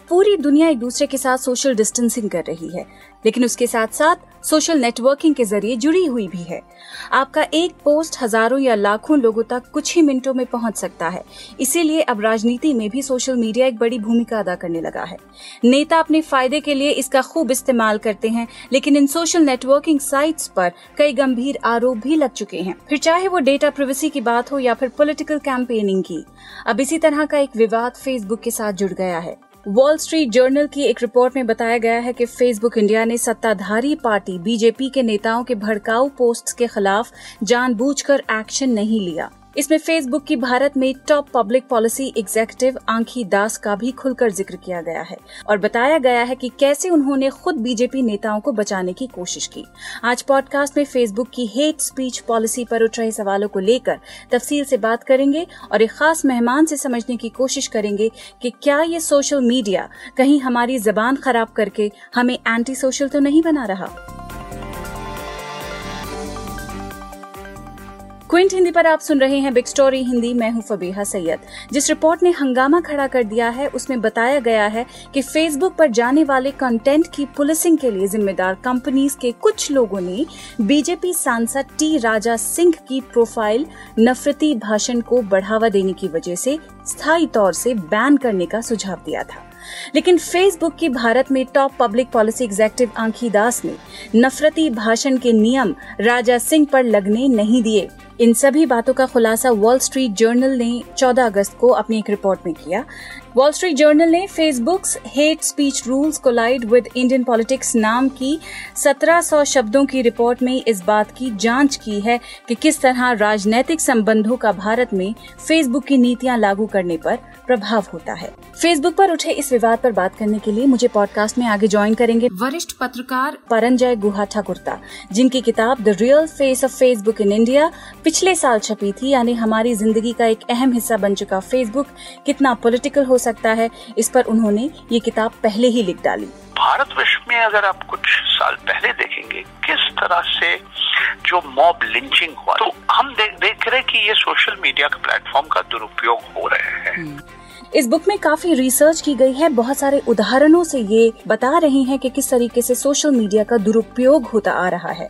पूरी दुनिया एक दूसरे के साथ सोशल डिस्टेंसिंग कर रही है, लेकिन उसके साथ साथ सोशल नेटवर्किंग के ज़रिए जुड़ी हुई भी है। आपका एक पोस्ट हज़ारों या लाखों लोगों तक कुछ ही मिनटों में पहुँच सकता है। इसीलिए अब राजनीति में भी सोशल मीडिया एक बड़ी भूमिका अदा करने लगा है। नेता अपने फ़ायदे के लिए इसका खूब इस्तेमाल करते हैं, लेकिन इन सोशल नेटवर्किंग साइट्स पर कई गंभीर आरोप भी लग चुके हैं। फिर चाहे वो डेटा प्रिवेसी की बात हो या फिर पॉलिटिकल कैंपेनिंग की, अब इसी तरह का एक विवाद फेसबुक के साथ जुड़ गया है। वॉल स्ट्रीट जर्नल की एक रिपोर्ट में बताया गया है कि फेसबुक इंडिया ने सत्ताधारी पार्टी बीजेपी के नेताओं के भड़काऊ पोस्ट्स के खिलाफ जानबूझकर एक्शन नहीं लिया। इसमें फेसबुक की भारत में टॉप पब्लिक पॉलिसी एग्जीक्यूटिव आंखी दास का भी खुलकर ज़िक्र किया गया है और बताया गया है कि कैसे उन्होंने खुद बीजेपी नेताओं को बचाने की कोशिश की। आज पॉडकास्ट में फेसबुक की हेट स्पीच पॉलिसी पर उठ रहे सवालों को लेकर तफसील से बात करेंगे और एक खास मेहमान से समझने की कोशिश करेंगे कि क्या ये सोशल मीडिया कहीं हमारी जबान खराब करके हमें एंटी सोशल तो नहीं बना रहा? क्विंट हिंदी पर आप सुन रहे हैं बिग स्टोरी हिंदी। मैं हूँ फबीहा सैयद। जिस रिपोर्ट ने हंगामा खड़ा कर दिया है, उसमें बताया गया है कि फेसबुक पर जाने वाले कंटेंट की पुलिसिंग के लिए जिम्मेदार कंपनीज़ के कुछ लोगों ने बीजेपी सांसद टी राजा सिंह की प्रोफ़ाइल नफरती भाषण को बढ़ावा देने की वजह से स्थायी तौर से बैन करने का सुझाव दिया था। लेकिन फेसबुक की भारत में टॉप पब्लिक पॉलिसी एग्जेक्टिव आंखी दास ने नफरती भाषण के नियम राजा सिंह पर लगने नहीं दिए। इन सभी बातों का खुलासा वॉल स्ट्रीट जर्नल ने 14 अगस्त को अपनी एक रिपोर्ट में किया। वॉल स्ट्रीट जर्नल ने Facebook's hate speech rules collide with Indian politics नाम की 1700 शब्दों की रिपोर्ट में इस बात की जाँच की है कि किस तरह राजनैतिक संबंधों का भारत में फेसबुक की नीतियाँ लागू करने पर प्रभाव होता है। फेसबुक पर उठे इस विवाद पर बात करने के लिए मुझे पॉडकास्ट में आगे ज्वाइन करेंगे वरिष्ठ पत्रकार परंजय गुहा ठाकुरता जिनकी किताब the real face of Facebook in India पिछले साल छपी थी, यानी हमारी ज़िंदगी का एक अहम हिस्सा बन चुका फेसबुक कितना पॉलिटिकल हो सकता है। इस पर उन्होंने ये किताब पहले ही लिख डाली। भारत विश्व में अगर आप कुछ साल पहले देखेंगे किस तरह से जो मॉब लिंचिंग हुआ तो हम देख देख रहे कि ये सोशल मीडिया के प्लेटफॉर्म का दुरुपयोग हो रहे हैं। हम्म। इस बुक में काफ़ी रिसर्च की गई है। बहुत सारे उदाहरणों से ये बता रहे हैं कि किस तरीके से सोशल मीडिया का दुरुपयोग होता आ रहा है।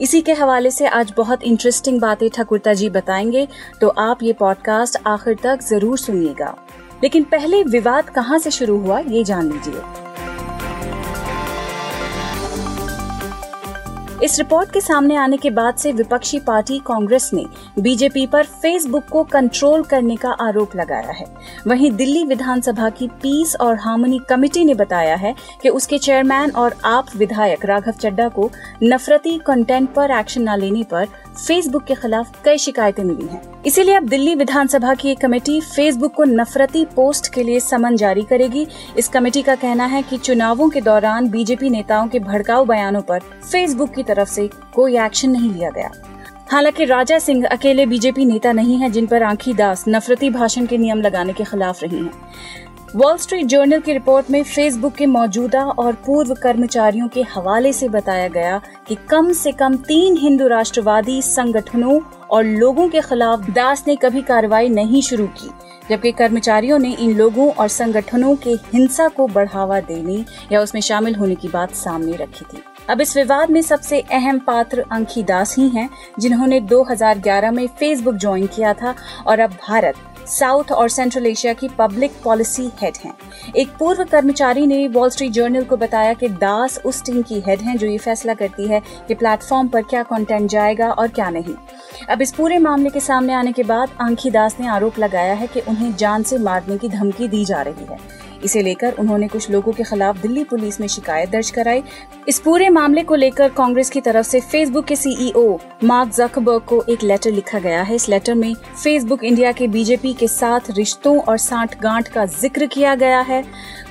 इसी के हवाले से आज बहुत इंटरेस्टिंग बातें ठकुरता जी बताएँगे तो आप ये पॉडकास्ट आखिर तक ज़रूर सुनिएगा। लेकिन पहले विवाद कहाँ से शुरू हुआ, ये जान लीजिए। इस रिपोर्ट के सामने आने के बाद से विपक्षी पार्टी कांग्रेस ने बीजेपी पर फेसबुक को कंट्रोल करने का आरोप लगाया है। वहीं दिल्ली विधानसभा की पीस और हार्मनी कमेटी ने बताया है कि उसके चेयरमैन और आप विधायक राघव चड्डा को नफरती कंटेंट पर एक्शन न लेने पर फेसबुक के खिलाफ कई शिकायतें मिली हैं। इसीलिए अब दिल्ली विधानसभा की एक कमेटी फेसबुक को नफरती पोस्ट के लिए समन जारी करेगी इस कमेटी का कहना है कि चुनावों के दौरान बीजेपी नेताओं के भड़काऊ बयानों पर फेसबुक की तरफ़ से कोई एक्शन नहीं लिया गया हालाँकि राजा सिंह अकेले बीजेपी नेता नहीं है, जिन पर आंखी दास नफरती भाषण के नियम लगाने के खिलाफ रही हैं। वॉल स्ट्रीट जर्नल की रिपोर्ट में फेसबुक के मौजूदा और पूर्व कर्मचारियों के हवाले से बताया गया कि कम से कम तीन हिंदू राष्ट्रवादी संगठनों और लोगों के खिलाफ दास ने कभी कार्रवाई नहीं शुरू की, जबकि कर्मचारियों ने इन लोगों और संगठनों के हिंसा को बढ़ावा देने या उसमें शामिल होने की बात सामने रखी थी। अब इस विवाद में सबसे अहम पात्र अंकी दास ही हैं, जिन्होंने 2011 में फेसबुक ज्वाइन किया था और अब भारत साउथ और सेंट्रल एशिया की पब्लिक पॉलिसी हेड हैं। एक पूर्व कर्मचारी ने वॉल स्ट्रीट जर्नल को बताया कि दास उस टीम की हेड हैं जो ये फैसला करती है कि प्लेटफॉर्म पर क्या कंटेंट जाएगा और क्या नहीं। अब इस पूरे मामले के सामने आने के बाद आंखी दास ने आरोप लगाया है कि उन्हें जान से मारने की धमकी दी जा रही है। इसे लेकर उन्होंने कुछ लोगों के खिलाफ दिल्ली पुलिस में शिकायत दर्ज कराई। इस पूरे मामले को लेकर कांग्रेस की तरफ़ से फेसबुक के सीईओ मार्क जकबर्ग को एक लेटर लिखा गया है। इस लेटर में फेसबुक इंडिया के बीजेपी के साथ रिश्तों और साठ गांठ का ज़िक्र किया गया है।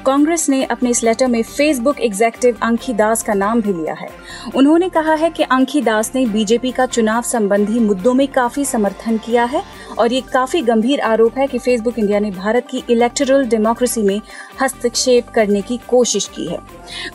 कांग्रेस ने अपने इस लेटर में फेसबुक एग्जेक्टिव अंकी दास का नाम भी लिया है। उन्होंने कहा है कि अंकी दास ने बीजेपी का चुनाव संबंधी मुद्दों में काफ़ी समर्थन किया है और ये काफ़ी गंभीर आरोप है कि फेसबुक इंडिया ने भारत की इलेक्टोरल डेमोक्रेसी में हस्तक्षेप करने की कोशिश की है।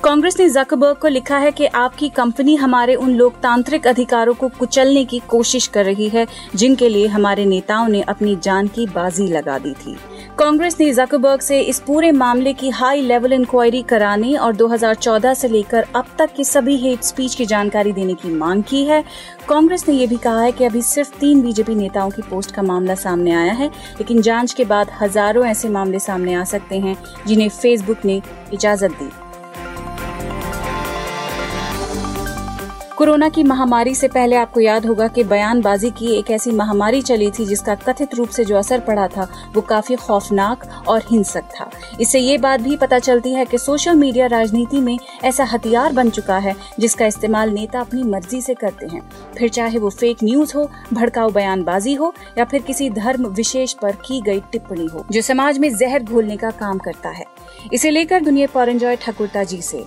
कांग्रेस ने जकबर्ग को लिखा है कि आपकी कंपनी हमारे उन लोकतांत्रिक अधिकारों को कुचलने की कोशिश कर रही है, जिनके लिए हमारे नेताओं ने अपनी जान की बाजी लगा दी थी। कांग्रेस ने जकबर्ग से इस पूरे मामले की हाई लेवल इंक्वायरी कराने और 2014 से लेकर अब तक की सभी हेट स्पीच की जानकारी देने की मांग की है। कांग्रेस ने यह भी कहा है कि अभी सिर्फ़ तीन बीजेपी नेताओं की पोस्ट का मामला सामने आया है, लेकिन जाँच के बाद हज़ारों ऐसे मामले सामने आ सकते हैं जिन्हें फेसबुक ने इजाज़त दी। कोरोना की महामारी से पहले आपको याद होगा कि बयानबाजी की एक ऐसी महामारी चली थी जिसका कथित रूप से जो असर पड़ा था, वो काफ़ी खौफनाक और हिंसक था। इससे ये बात भी पता चलती है कि सोशल मीडिया राजनीति में ऐसा हथियार बन चुका है, जिसका इस्तेमाल नेता अपनी मर्ज़ी से करते हैं। फिर चाहे वो फेक न्यूज़ हो, भड़काऊ बयानबाजी हो, या फिर किसी धर्म विशेष पर की गई टिप्पणी हो, जो समाज में जहर घोलने का काम करता है। इसे लेकर दुनिया पौरंजॉय ठाकुरता जी से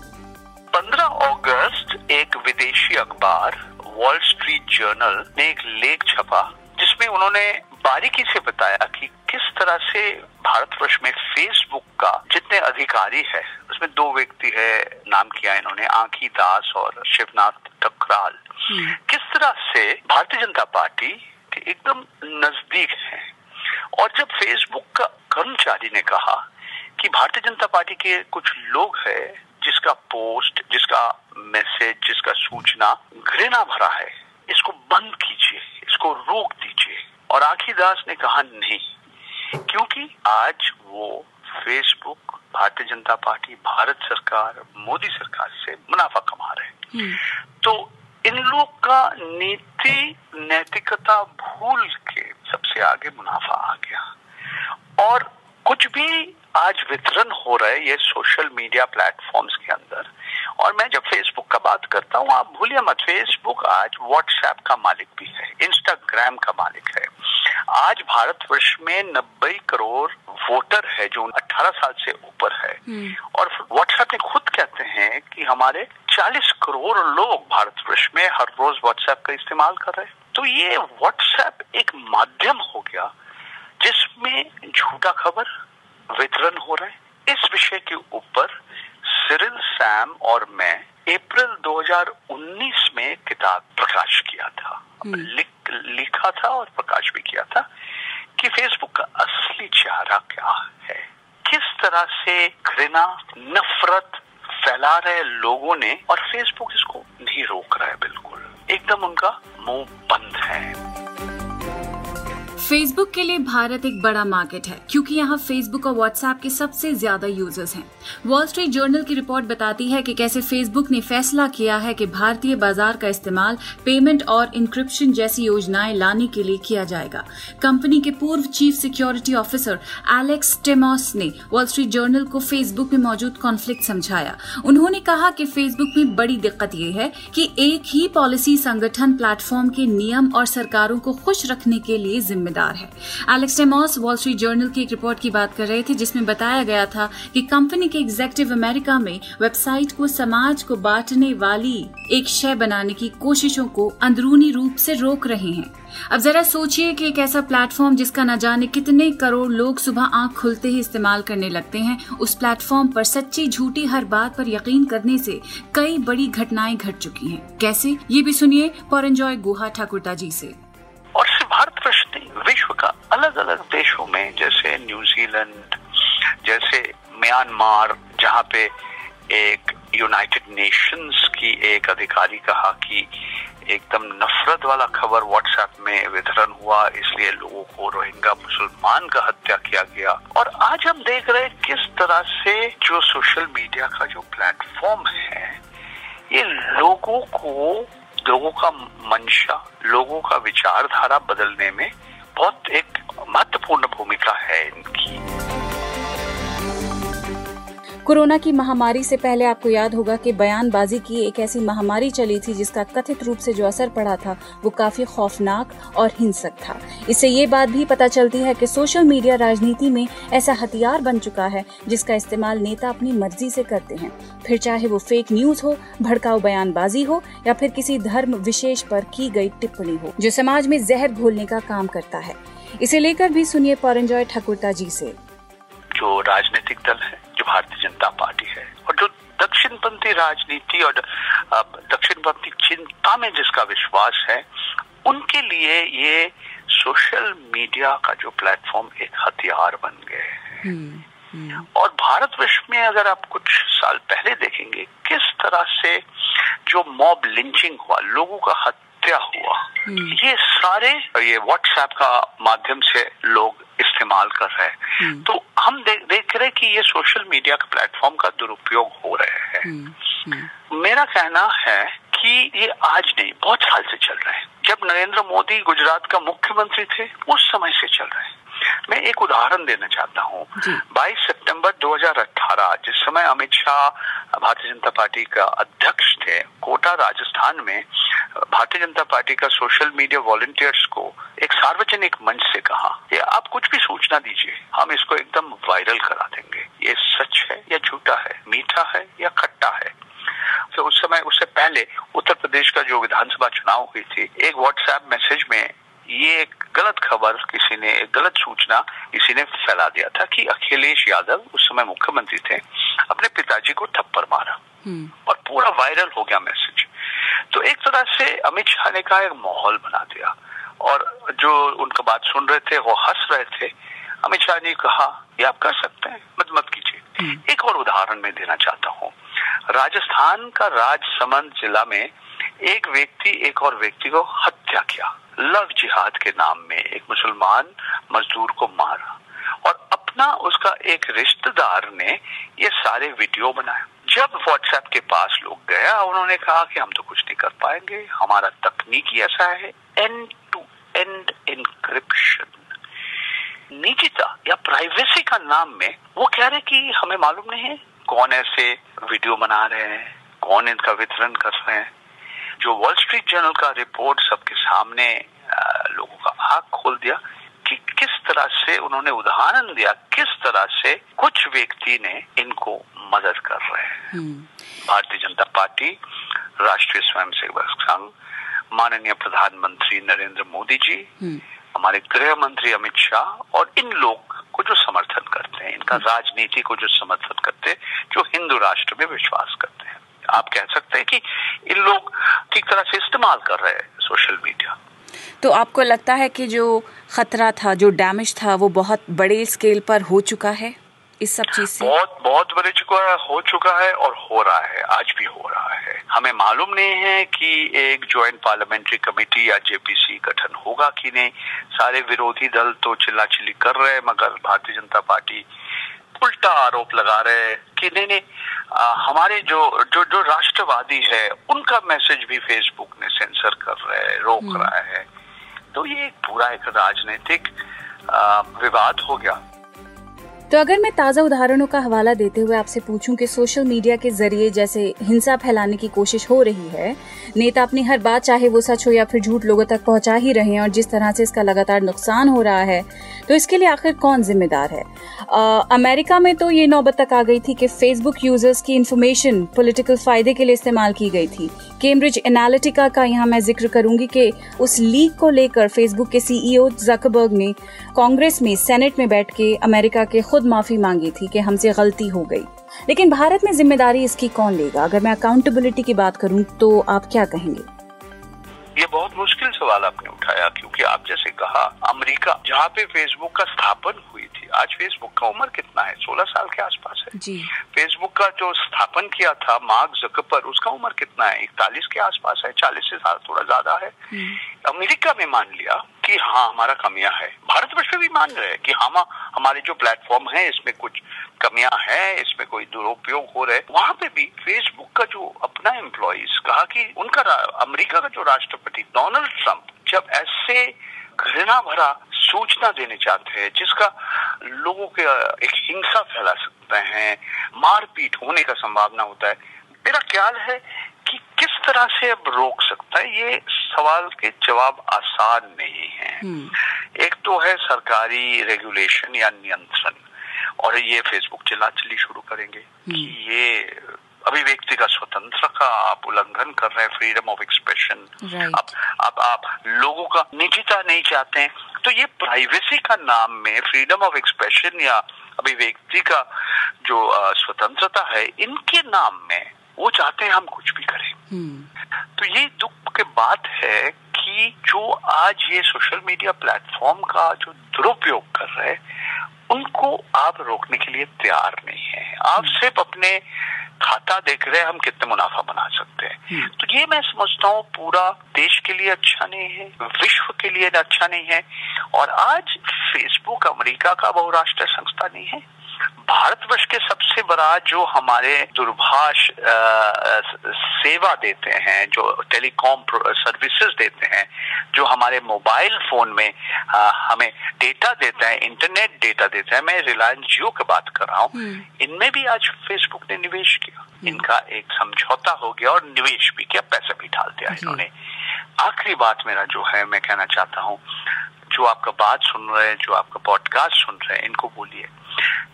विदेशी अखबार वॉल स्ट्रीट जर्नल ने एक लेख छपा जिसमें उन्होंने बारीकी से बताया कि किस तरह से भारतवर्ष में फेसबुक का जितने अधिकारी है उसमें दो व्यक्ति है नाम किया इन्होंने आंखी दास और शिवनाथ टकराल किस तरह से भारतीय जनता पार्टी के एकदम नज़दीक है। और जब फेसबुक का कर्मचारी ने कहा कि भारतीय जनता पार्टी के कुछ लोग हैं जिसका पोस्ट जिसका मैसेज जिसका सूचना घृणा भरा है इसको बंद कीजिए इसको रोक दीजिए। और आखी दास ने कहा नहीं क्योंकि आज वो फेसबुक भारतीय जनता पार्टी भारत सरकार मोदी सरकार से मुनाफा कमा रहे तो इन लोग का नीति नैतिकता भूल के सबसे आगे मुनाफा आ गया। और कुछ भी आज वितरण हो रहा है ये सोशल मीडिया प्लेटफॉर्म्स के अंदर और मैं जब फेसबुक का बात करता हूँ आप भूलिए मत फेसबुक आज व्हाट्सएप का मालिक भी है इंस्टाग्राम का मालिक है। आज भारतवर्ष में नब्बे करोड़ वोटर है जो 18 साल से ऊपर है। और व्हाट्सएप ने खुद कहते हैं कि हमारे 40 करोड़ लोग भारतवर्ष में हर रोज व्हाट्सएप का इस्तेमाल कर रहे हैं। तो ये व्हाट्सएप एक माध्यम हो गया जिसमें झूठा खबर वितरण हो रहा है। इस विषय के ऊपर सिरिल सैम और मैं अप्रैल 2019 में किताब प्रकाश किया था। लिख लिखा था और प्रकाश भी किया था कि फेसबुक का असली चेहरा क्या है। किस तरह से घृणा नफरत फैला रहे लोगों ने और फेसबुक इसको नहीं रोक रहा है बिल्कुल। एकदम उनका मुँह बंद है। फेसबुक के लिए भारत एक बड़ा मार्केट है, क्योंकि यहाँ फेसबुक और व्हाट्सएप के सबसे ज़्यादा यूज़र्स हैं। वॉल स्ट्रीट जर्नल की रिपोर्ट बताती है कि कैसे फेसबुक ने फैसला किया है कि भारतीय बाज़ार का इस्तेमाल पेमेंट और इंक्रिप्शन जैसी योजनाएँ लाने के लिए किया जाएगा। कंपनी के पूर्व chief security officer Alex Stamos ने वॉल स्ट्रीट जर्नल को फेसबुक में मौजूद कॉन्फ्लिक्ट समझाया। उन्होंने कहा कि फेसबुक में बड़ी दिक्कत यह है कि एक ही पॉलिसी संगठन प्लेटफॉर्म के नियम और सरकारों को खुश रखने के लिए जिम्मेदार जिम्मेदार है। Alex Stamos Wall Street Journal की एक रिपोर्ट की बात कर रहे थे, जिसमें बताया गया था कि कंपनी के एग्जेक्टिव अमेरिका में वेबसाइट को समाज को बांटने वाली एक शय बनाने की कोशिशों को अंदरूनी रूप से रोक रहे हैं। अब जरा सोचिए कि एक ऐसा प्लेटफॉर्म जिसका न जाने कितने करोड़ लोग सुबह आँख खुलते ही इस्तेमाल करने लगते हैं, उस प्लेटफॉर्म पर सच्ची झूठी हर बात पर यकीन करने से कई बड़ी घटनाएँ घट चुकी हैं। कैसे? ये भी सुनिए, पौरंजॉय गुहा ठाकुरता जी से। और सिर्फ़ भारतवर्ष विश्व का अलग अलग देशों में, जैसे न्यूजीलैंड जैसे म्यांमार जहाँ पे एक यूनाइटेड नेशंस की एक अधिकारी कहा कि एकदम नफरत वाला खबर व्हाट्सएप में वितरण हुआ, इसलिए लोगों को रोहिंगा मुसलमान का हत्या किया गया। और आज हम देख रहे हैं किस तरह से जो सोशल मीडिया का जो प्लेटफॉर्म है, ये लोगों को, लोगों का मंशा लोगों का विचारधारा बदलने में बहुत एक महत्वपूर्ण भूमिका है इनकी। कोरोना की महामारी से पहले आपको याद होगा कि बयानबाजी की एक ऐसी महामारी चली थी जिसका कथित रूप से जो असर पड़ा था, वो काफ़ी खौफनाक और हिंसक था। इससे ये बात भी पता चलती है कि सोशल मीडिया राजनीति में ऐसा हथियार बन चुका है जिसका इस्तेमाल नेता अपनी मर्ज़ी से करते हैं। फिर चाहे वो फेक न्यूज़ हो, भड़काऊ बयानबाजी हो, या फिर किसी धर्म विशेष पर की गई टिप्पणी हो, जो समाज में जहर घोलने का काम करता है। इसे लेकर भी सुनिए परंजॉय ठाकुरता जी से। जो राजनीतिक दल है जो भारतीय जनता पार्टी है और जो दक्षिणपंथी राजनीति और दक्षिणपंथी चिंता में जिसका विश्वास है उनके लिए ये सोशल मीडिया का जो प्लेटफॉर्म एक हथियार बन गए हैं हम्म, हम्म। और भारतवर्ष में अगर आप कुछ साल पहले देखेंगे किस तरह से जो मॉब लिंचिंग हुआ लोगों का हत्या हुआ हम्म। ये सारे ये व्हाट्सएप का माध्यम से लोग इस्तेमाल कर रहे हैं। तो हम दे, देख रहे हैं कि ये सोशल मीडिया के प्लेटफॉर्म का दुरुपयोग हो रहे हैं। मेरा कहना है कि ये आज नहीं बहुत साल से चल रहे हैं। जब नरेंद्र मोदी गुजरात का मुख्यमंत्री थे उस समय से चल रहे हैं। मैं एक उदाहरण देना चाहता हूँ। 22 सितंबर 2018 जिस समय अमित शाह भारतीय जनता पार्टी का अध्यक्ष थे कोटा राजस्थान में भारतीय जनता पार्टी का सोशल मीडिया वॉलंटियर्स को एक सार्वजनिक मंच से कहा ये आप कुछ भी सूचना दीजिए हम इसको एकदम वायरल करा देंगे। ये सच है या झूठा है? मीठा है या खट्टा है? तो उस समय उससे पहले उत्तर प्रदेश का जो विधानसभा चुनाव हुई थी एक व्हाट्सएप मैसेज में ये एक गलत खबर किसी ने एक गलत सूचना किसी ने फैला दिया था कि अखिलेश यादव उस समय मुख्यमंत्री थे अपने पिताजी को थप्पड़ मारा। हम्म। और पूरा वायरल हो गया मैसेज। तो एक तरह से अमित शाह ने कहा एक माहौल बना दिया। और जो उनका बात सुन रहे थे वो हंस रहे थे। अमित शाह ने कहा ये आप कर सकते हैं मत मत कीजिए। हम्म। एक और उदाहरण मैं देना चाहता हूँ। राजस्थान का राजसमंद जिला में एक व्यक्ति एक और व्यक्ति को हत्या किया। लव जिहाद के नाम में एक मुसलमान मजदूर को मारा और अपना उसका एक रिश्तेदार ने ये सारे वीडियो बनाए। जब व्हाट्सएप के पास लोग गया, उन्होंने कहा कि हम तो कुछ नहीं कर पाएँगे, हमारा तकनीक ऐसा है एंड टू एंड इंक्रिप्शन निजता या प्राइवेसी का नाम में वो कह रहे कि हमें मालूम नहीं है कौन ऐसे वीडियो बना रहे हैं, कौन इनका वितरण कर रहे हैं। जो वॉल स्ट्रीट जर्नल का रिपोर्ट सबके सामने लोगों का आँख खोल दिया कि किस तरह से उन्होंने उदाहरण दिया किस तरह से कुछ व्यक्ति ने इनको मदद कर रहे हैं हम्म। भारतीय जनता पार्टी राष्ट्रीय स्वयंसेवक संघ माननीय प्रधानमंत्री नरेंद्र मोदी जी हम्म। हमारे गृह मंत्री अमित शाह और इन लोग को जो समर्थन करते हैं इनका हम्म। राजनीति को जो समर्थन करते हैं जो हिंदू राष्ट्र में विश्वास करते हैं आप कह सकते हैं कि इन लोग ठीक तरह से इस्तेमाल कर रहे हैं सोशल मीडिया तो आपको लगता है कि जो खतरा था जो डैमेज था वो बहुत बड़े स्केल पर हो चुका है इस सब चीज़ से? बहुत बहुत बड़े चुका है हो चुका है और हो रहा है आज भी हो रहा है। हमें मालूम नहीं है कि एक ज्वाइंट पार्लियामेंट्री कमेटी या जेपीसी गठन होगा कि नहीं। सारे विरोधी दल तो चिल्ला चिल्ली कर रहे हैं मगर भारतीय जनता पार्टी उल्टा आरोप लगा रहे हैं कि नहीं नहीं आ, हमारे जो जो जो राष्ट्रवादी है उनका मैसेज भी फेसबुक ने सेंसर कर रहे हैं रोक हम्म। रहा है। तो ये एक पूरा एक राजनीतिक विवाद हो गया। तो अगर मैं ताज़ा उदाहरणों का हवाला देते हुए आपसे पूछूँ कि सोशल मीडिया के ज़रिए जैसे हिंसा फैलाने की कोशिश हो रही है नेता अपनी हर बात चाहे वो सच हो या फिर झूठ लोगों तक पहुँचा ही रहे हैं और जिस तरह से इसका लगातार नुकसान हो रहा है तो इसके लिए आखिर कौन जिम्मेदार है? अमेरिका में तो ये नौबत तक आ गई थी कि फेसबुक यूज़र्स की इन्फॉर्मेशन पॉलिटिकल फ़ायदे के लिए इस्तेमाल की गई थी। केम्ब्रिज एनालिटिका का यहाँ मैं ज़िक्र करूँगी कि उस लीक को लेकर फेसबुक के सीईओ जकबर्ग ने कांग्रेस में सेनेट में बैठ के अमेरिका के खुद माफ़ी मांगी थी कि हमसे गलती हो गई। लेकिन भारत में ज़िम्मेदारी इसकी कौन लेगा? अगर मैं अकाउंटेबिलिटी की बात करूँ तो आप क्या कहेंगे? ये बहुत मुश्किल सवाल आपने उठाया, क्योंकि आप जैसे कहा, अमेरिका जहाँ पे फेसबुक का स्थापन हुई आज फेसबुक का उम्र कितना है? सोलह साल के आसपास है। जी। फेसबुक का जो स्थापन किया था मार्क जकपर उसका उम्र कितना है? इकतालीस के आसपास है चालीस से साल थोड़ा ज़्यादा है। हम्म। अमेरिका में मान लिया कि हाँ हमारा कमियाँ है। भारतवर्ष में भी मान रहे हैं कि हम हमारे जो प्लेटफॉर्म है इसमें कुछ कमियाँ हैं इसमें कोई दुरुपयोग हो रहे वहाँ पे भी फेसबुक का जो अपना एम्प्लॉयज़ कहा कि उनका अमेरिका का जो राष्ट्रपति डोनाल्ड ट्रंप जब ऐसे घृणा भरा सूचना देने चाहते हैं जिसका लोगों के एक हिंसा फैला सकते हैं मारपीट होने का संभावना होता है मेरा ख्याल है कि किस तरह से अब रोक सकता है ये सवाल के जवाब आसान नहीं है हम्म। एक तो है सरकारी रेगुलेशन या नियंत्रण और ये फेसबुक चिल्ला चिल्ली शुरू करेंगे कि हम्म। ये अभिव्यक्ति का स्वतंत्र का आप उल्लंघन कर रहे हैं फ्रीडम ऑफ़ एक्सप्रेशन आप आप आप लोगों का निजता नहीं चाहते हैं। तो ये प्राइवेसी का नाम में फ्रीडम ऑफ़ एक्सप्रेशन या अभिव्यक्ति का जो स्वतंत्रता है इनके नाम में वो चाहते हैं हम कुछ भी करें। हम्म। तो ये दुख की बात है कि जो आज ये सोशल मीडिया प्लेटफॉर्म का जो दुरुपयोग कर रहे हैं उनको आप रोकने के लिए तैयार नहीं है। आप हम्म। सिर्फ़ अपने खाता देख रहे हैं हम कितने मुनाफा बना सकते हैं। हम्म। तो ये मैं समझता हूँ पूरा देश के लिए अच्छा नहीं है विश्व के लिए अच्छा नहीं है। और आज फेसबुक अमेरिका का बहुराष्ट्रीय संस्था नहीं है। भारतवर्ष के सबसे बड़ा जो हमारे दूरभाष सेवा देते हैं जो टेलीकॉम सर्विसेज़ देते हैं जो हमारे मोबाइल फ़ोन में आ, हमें डेटा देता है इंटरनेट डेटा देता है मैं रिलायंस जियो की बात कर रहा हूँ हम्म। इनमें भी आज फेसबुक ने निवेश किया हम्म। इनका एक समझौता हो गया और निवेश भी किया पैसा भी डाल दिया इन्होंने आखिरी बात मेरा जो है मैं कहना चाहता हूँ जो आपका बात सुन रहे हैं जो आपका पॉडकास्ट सुन रहे हैं इनको बोलिए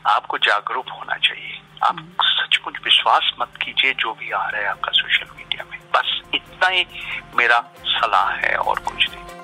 आपको जागरूक होना चाहिए। आप सचमुच विश्वास मत कीजिए जो भी आ रहा है आपका सोशल मीडिया में। बस इतना ही मेरा सलाह है और कुछ नहीं।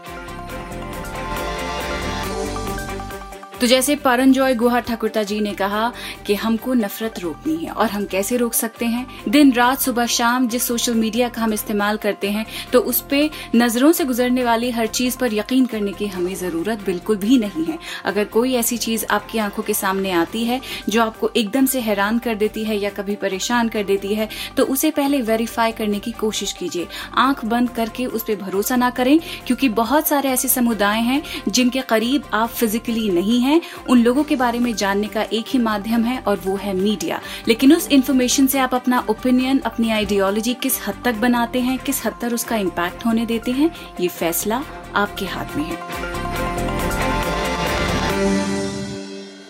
तो जैसे परनजॉय गुहा ठाकुरता जी ने कहा कि हमको नफरत रोकनी है और हम कैसे रोक सकते हैं? दिन रात सुबह शाम जिस सोशल मीडिया का हम इस्तेमाल करते हैं तो उस पर नज़रों से गुजरने वाली हर चीज़ पर यकीन करने की हमें ज़रूरत बिल्कुल भी नहीं है। अगर कोई ऐसी चीज़ आपकी आँखों के सामने आती है, जो आपको एकदम से हैरान कर देती है या कभी परेशान कर देती है तो उसे पहले वेरीफाई करने की कोशिश कीजिए। आँख बंद करके उस पर भरोसा ना करें, क्योंकि बहुत सारे ऐसे समुदाय हैं जिनके करीब आप फिजिकली नहीं हैं हैं, उन लोगों के बारे में जानने का एक ही माध्यम है और वो है मीडिया। लेकिन उस इन्फॉर्मेशन से आप अपना ओपिनियन अपनी आइडियोलॉजी किस हद तक बनाते हैं, किस हद तक उसका इम्पैक्ट होने देते हैं, ये फैसला आपके हाथ में है।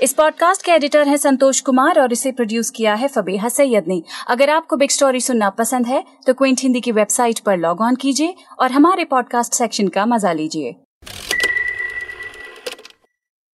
इस पॉडकास्ट के एडिटर हैं संतोष कुमार और इसे प्रोड्यूस किया है फबीहा सैयद ने। अगर आपको बिग स्टोरी सुनना पसंद है तो क्विंट हिंदी की वेबसाइट पर लॉग ऑन कीजिए और हमारे पॉडकास्ट सेक्शन का मज़ा लीजिए।